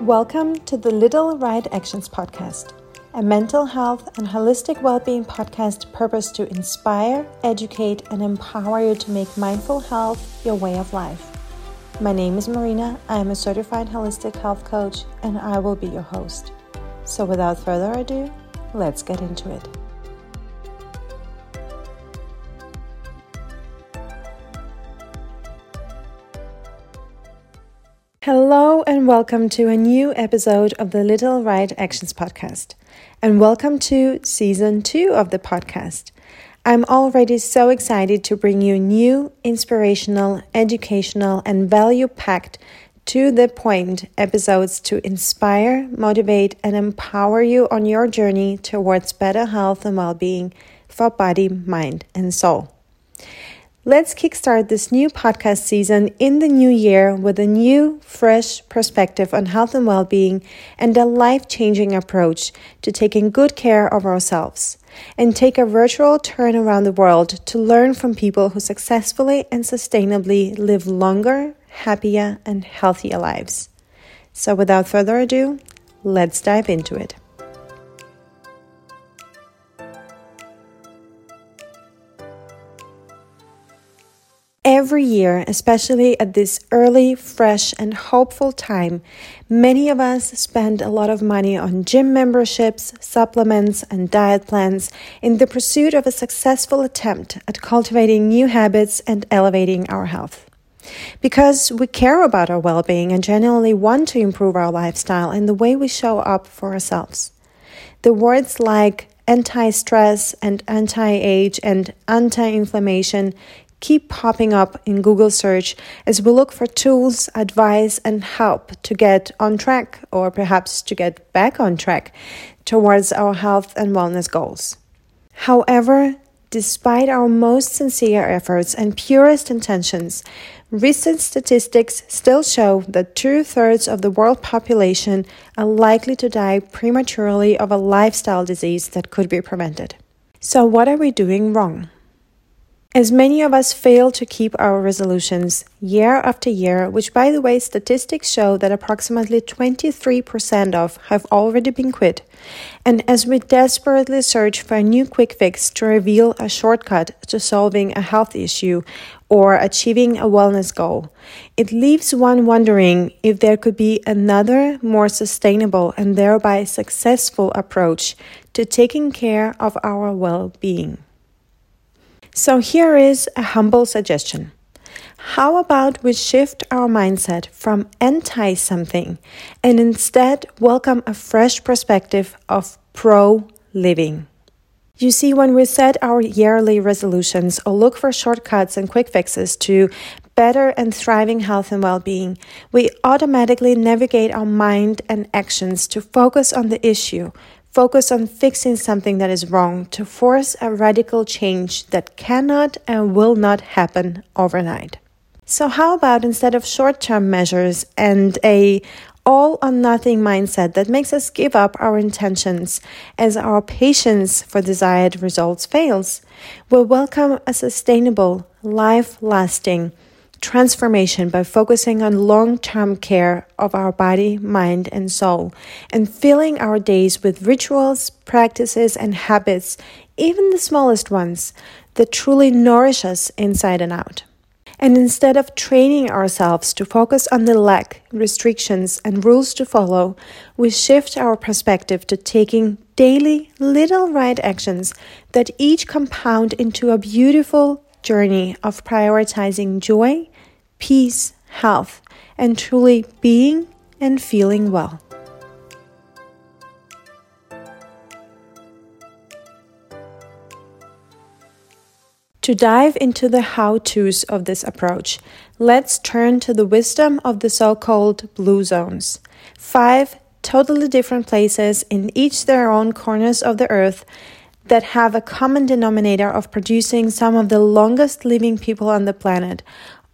Welcome to the Little Right Actions podcast, a mental health and holistic well-being podcast purpose to inspire, educate, and empower you to make mindful health your way of life. My name is Marina. I am a certified holistic health coach, and I will be your host. So, without further ado, let's get into it. Hello, and welcome to a new episode of the Little Right Actions podcast. And welcome to season two of the podcast. I'm already so excited to bring you new, inspirational, educational, and value packed, to the point episodes to inspire, motivate, and empower you on your journey towards better health and well being for body, mind, and soul. Let's kickstart this new podcast season in the new year with a new, fresh perspective on health and well being and a life changing approach to taking good care of ourselves. And take a virtual turn around the world to learn from people who successfully and sustainably live longer, happier, and healthier lives. So, without further ado, let's dive into it. Every year, especially at this early, fresh, and hopeful time, many of us spend a lot of money on gym memberships, supplements, and diet plans in the pursuit of a successful attempt at cultivating new habits and elevating our health. Because we care about our well being and genuinely want to improve our lifestyle and the way we show up for ourselves. The words like anti stress and anti age and anti inflammation keep popping up in Google search as we look for tools, advice, and help to get on track or perhaps to get back on track towards our health and wellness goals. However, despite our most sincere efforts and purest intentions, recent statistics still show that two thirds of the world population are likely to die prematurely of a lifestyle disease that could be prevented. So, what are we doing wrong? As many of us fail to keep our resolutions year after year, which by the way, statistics show that approximately 23% of have already been quit, and as we desperately search for a new quick fix to reveal a shortcut to solving a health issue or achieving a wellness goal, it leaves one wondering if there could be another more sustainable and thereby successful approach to taking care of our well being. So here is a humble suggestion. How about we shift our mindset from anti something and instead welcome a fresh perspective of pro living? You see, when we set our yearly resolutions or look for shortcuts and quick fixes to better and thriving health and well being, we automatically navigate our mind and actions to focus on the issue Focus on fixing something that is wrong to force a radical change that cannot and will not happen overnight. So, how about instead of short term measures and a all or nothing mindset that makes us give up our intentions as our patience for desired results fails, we'll welcome a sustainable, life lasting, transformation by focusing on long term care of our body, mind, and soul, and filling our days with rituals, practices, and habits, even the smallest ones, that truly nourish us inside and out. And instead of training ourselves to focus on the lack, restrictions, and rules to follow, we shift our perspective to taking daily little right actions that each compound into a beautiful journey of prioritizing joy, peace, health, and truly being and feeling well. To dive into the how to's of this approach, let's turn to the wisdom of the so called blue zones. Five totally different places in each their own corners of the earth that have a common denominator of producing some of the longest living people on the planet,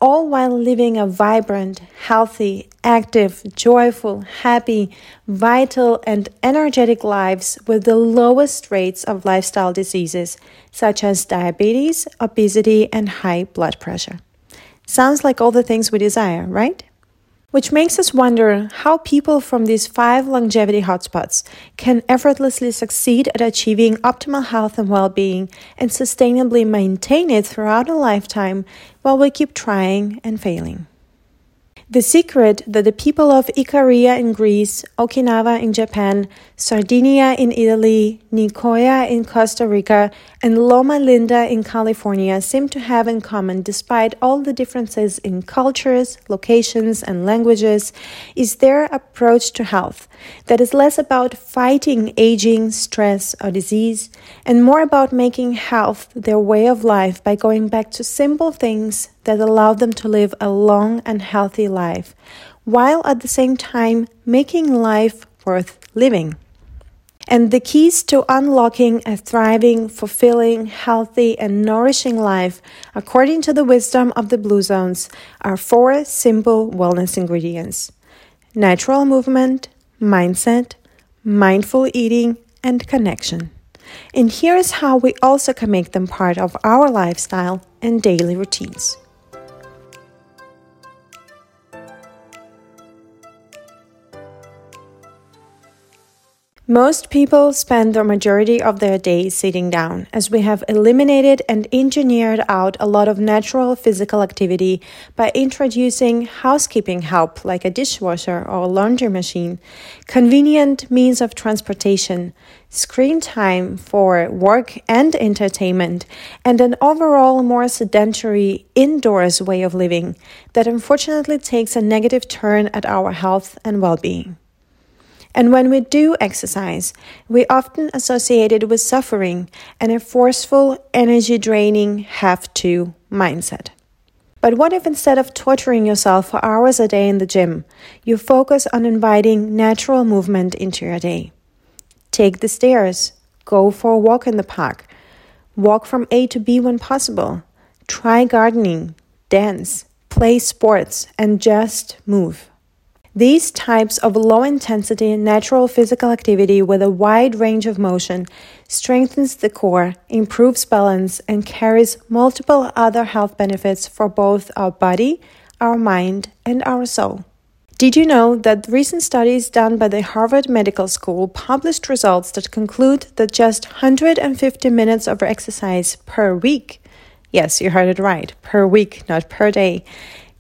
all while living a vibrant, healthy, active, joyful, happy, vital, and energetic lives with the lowest rates of lifestyle diseases such as diabetes, obesity, and high blood pressure. Sounds like all the things we desire, right? Which makes us wonder how people from these five longevity hotspots can effortlessly succeed at achieving optimal health and well being and sustainably maintain it throughout a lifetime while we keep trying and failing. The secret that the people of Ikaria in Greece, Okinawa in Japan, Sardinia in Italy, Nicoya in Costa Rica, and Loma Linda in California seem to have in common, despite all the differences in cultures, locations, and languages, is their approach to health that is less about fighting aging, stress, or disease, and more about making health their way of life by going back to simple things that allow them to live a long and healthy life, while at the same time making life worth living. And the keys to unlocking a thriving, fulfilling, healthy, and nourishing life, according to the wisdom of the Blue Zones, are four simple wellness ingredients natural movement, mindset, mindful eating, and connection. And here is how we also can make them part of our lifestyle and daily routines. Most people spend the majority of their days sitting down, as we have eliminated and engineered out a lot of natural physical activity by introducing housekeeping help like a dishwasher or a laundry machine, convenient means of transportation, screen time for work and entertainment, and an overall more sedentary indoors way of living that unfortunately takes a negative turn at our health and well being. And when we do exercise, we often associate it with suffering and a forceful, energy draining have to mindset. But what if instead of torturing yourself for hours a day in the gym, you focus on inviting natural movement into your day? Take the stairs, go for a walk in the park, walk from A to B when possible, try gardening, dance, play sports, and just move. These types of low intensity natural physical activity with a wide range of motion strengthens the core, improves balance, and carries multiple other health benefits for both our body, our mind, and our soul. Did you know that recent studies done by the Harvard Medical School published results that conclude that just 150 minutes of exercise per week, yes, you heard it right, per week, not per day,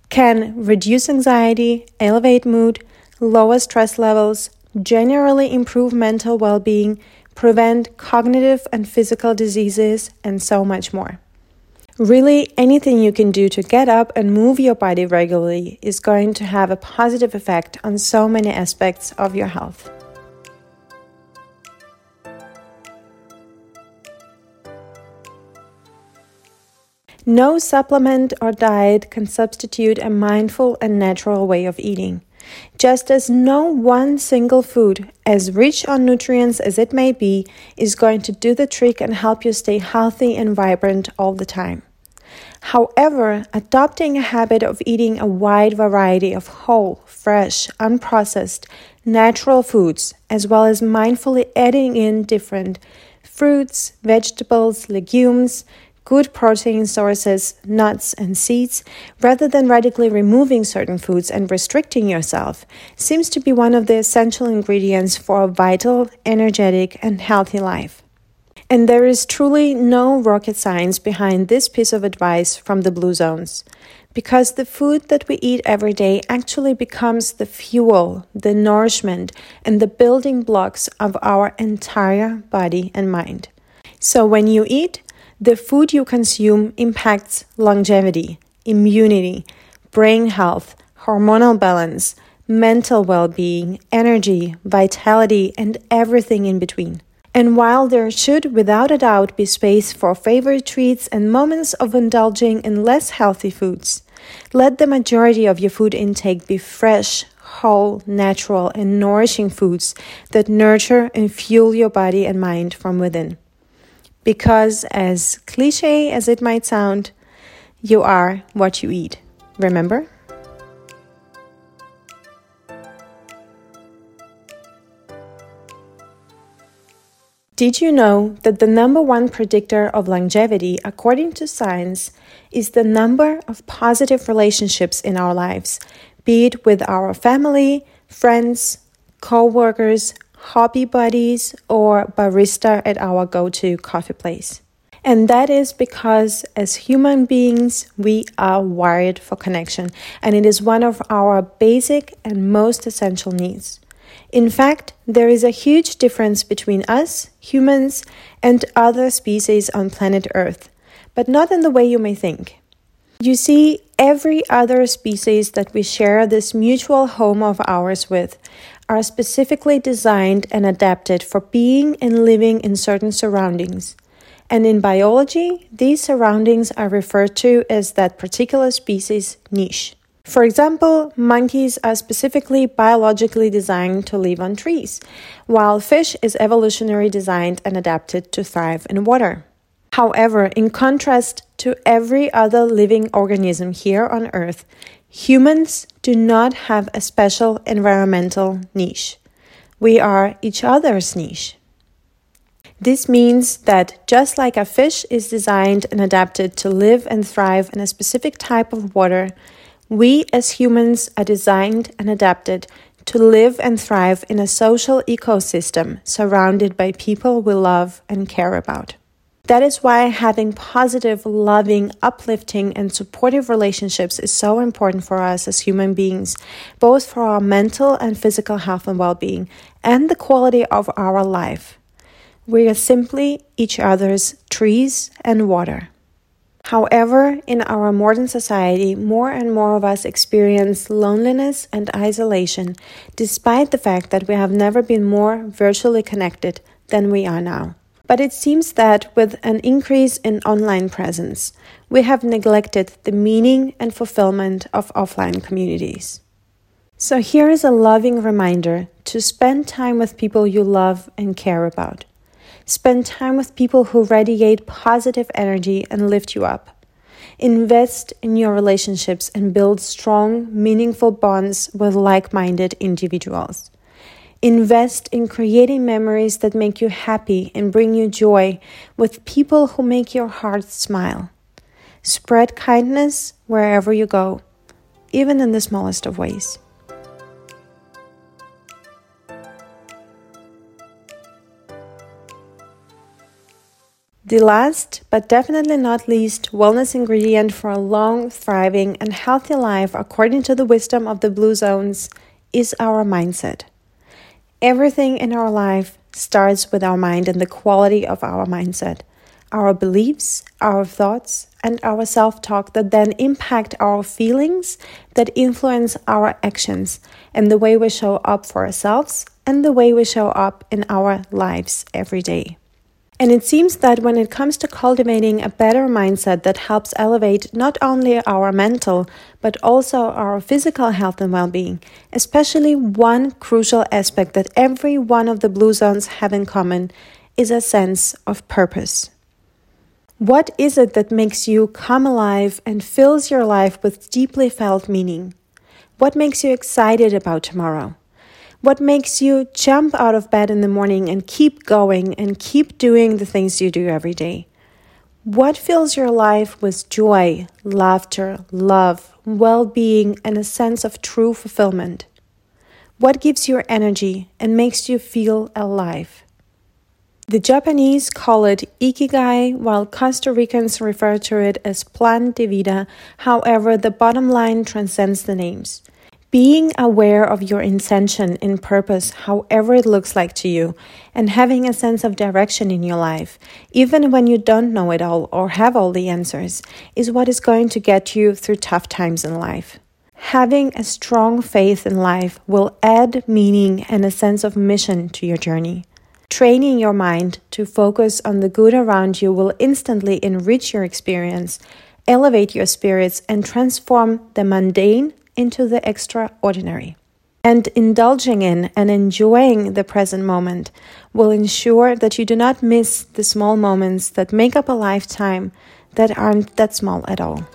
can reduce anxiety, elevate mood, lower stress levels, generally improve mental well being, prevent cognitive and physical diseases, and so much more. Really, anything you can do to get up and move your body regularly is going to have a positive effect on so many aspects of your health. No supplement or diet can substitute a mindful and natural way of eating. Just as no one single food, as rich on nutrients as it may be, is going to do the trick and help you stay healthy and vibrant all the time. However, adopting a habit of eating a wide variety of whole, fresh, unprocessed, natural foods, as well as mindfully adding in different fruits, vegetables, legumes, good protein sources, nuts, and seeds, rather than radically removing certain foods and restricting yourself, seems to be one of the essential ingredients for a vital, energetic, and healthy life. And there is truly no rocket science behind this piece of advice from the Blue Zones, because the food that we eat every day actually becomes the fuel, the nourishment, and the building blocks of our entire body and mind. So when you eat, the food you consume impacts longevity, immunity, brain health, hormonal balance, mental well being, energy, vitality, and everything in between. And while there should without a doubt be space for favorite treats and moments of indulging in less healthy foods, let the majority of your food intake be fresh, whole, natural, and nourishing foods that nurture and fuel your body and mind from within because, as cliche as it might sound, you are what you eat. Remember? Did you know that the number one predictor of longevity, according to science, is the number of positive relationships in our lives, be it with our family, friends, co workers, hobby buddies, or barista at our go to coffee place. And that is because as human beings, we are wired for connection, and it is one of our basic and most essential needs. In fact, there is a huge difference between us, humans, and other species on planet Earth, but not in the way you may think. You see, every other species that we share this mutual home of ours with are specifically designed and adapted for being and living in certain surroundings. And in biology, these surroundings are referred to as that particular species niche. For example, monkeys are specifically biologically designed to live on trees, while fish is evolutionarily designed and adapted to thrive in water. However, in contrast to every other living organism here on Earth, humans do not have a special environmental niche. We are each other's niche. This means that just like a fish is designed and adapted to live and thrive in a specific type of water, we as humans are designed and adapted to live and thrive in a social ecosystem surrounded by people we love and care about. That is why having positive, loving, uplifting, and supportive relationships is so important for us as human beings, both for our mental and physical health and well being, and the quality of our life. We are simply each other's trees and water. However, in our modern society, more and more of us experience loneliness and isolation, despite the fact that we have never been more virtually connected than we are now. But it seems that with an increase in online presence, we have neglected the meaning and fulfillment of offline communities. So, here is a loving reminder to spend time with people you love and care about. Spend time with people who radiate positive energy and lift you up. Invest in your relationships and build strong, meaningful bonds with like minded individuals. Invest in creating memories that make you happy and bring you joy with people who make your heart smile. Spread kindness wherever you go, even in the smallest of ways. The last, but definitely not least, wellness ingredient for a long, thriving, and healthy life, according to the wisdom of the Blue Zones, is our mindset. Everything in our life starts with our mind and the quality of our mindset, our beliefs, our thoughts, and our self talk that then impact our feelings, that influence our actions, and the way we show up for ourselves and the way we show up in our lives every day. And it seems that when it comes to cultivating a better mindset that helps elevate not only our mental, but also our physical health and well being, especially one crucial aspect that every one of the Blue Zones have in common is a sense of purpose. What is it that makes you come alive and fills your life with deeply felt meaning? What makes you excited about tomorrow? What makes you jump out of bed in the morning and keep going and keep doing the things you do every day? What fills your life with joy, laughter, love, well being, and a sense of true fulfillment? What gives you energy and makes you feel alive? The Japanese call it ikigai, while Costa Ricans refer to it as plan de vida. However, the bottom line transcends the names. Being aware of your intention and purpose, however it looks like to you, and having a sense of direction in your life, even when you don't know it all or have all the answers, is what is going to get you through tough times in life. Having a strong faith in life will add meaning and a sense of mission to your journey. Training your mind to focus on the good around you will instantly enrich your experience, elevate your spirits, and transform the mundane into the extraordinary. And indulging in and enjoying the present moment will ensure that you do not miss the small moments that make up a lifetime that aren't that small at all.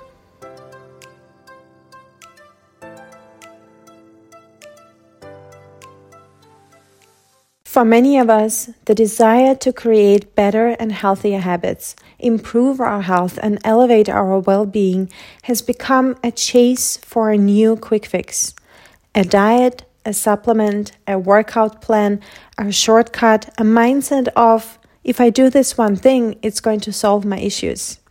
For many of us, the desire to create better and healthier habits, improve our health, and elevate our well being has become a chase for a new quick fix, a diet, a supplement, a workout plan, a shortcut, a mindset of if I do this one thing, it's going to solve my issues.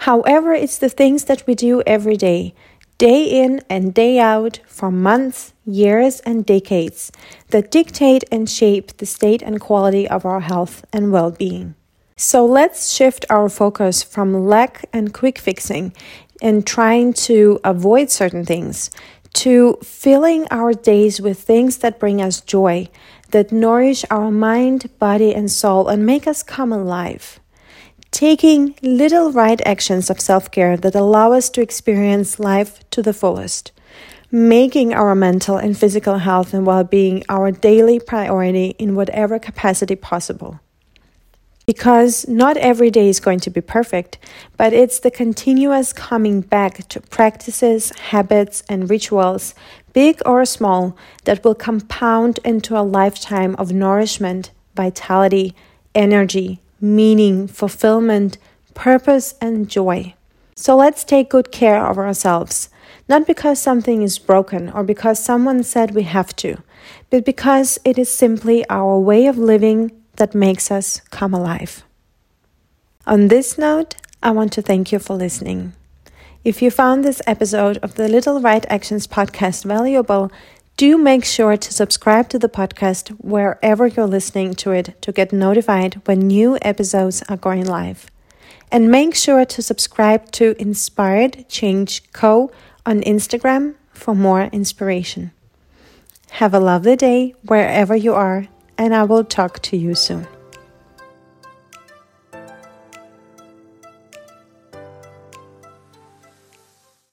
However, it's the things that we do every day, day in and day out, for months, years, and decades, that dictate and shape the state and quality of our health and well being. So let's shift our focus from lack and quick fixing and trying to avoid certain things to filling our days with things that bring us joy, that nourish our mind, body, and soul, and make us come alive. Taking little right actions of self care that allow us to experience life to the fullest. Making our mental and physical health and well being our daily priority in whatever capacity possible. Because not every day is going to be perfect, but it's the continuous coming back to practices, habits, and rituals, big or small, that will compound into a lifetime of nourishment, vitality, energy, meaning, fulfillment, purpose, and joy. So let's take good care of ourselves, not because something is broken or because someone said we have to, but because it is simply our way of living that makes us come alive. On this note, I want to thank you for listening. If you found this episode of the Little Right Actions podcast valuable, do make sure to subscribe to the podcast wherever you're listening to it to get notified when new episodes are going live. And make sure to subscribe to Inspired Change Co. on Instagram for more inspiration. Have a lovely day wherever you are and I will talk to you soon.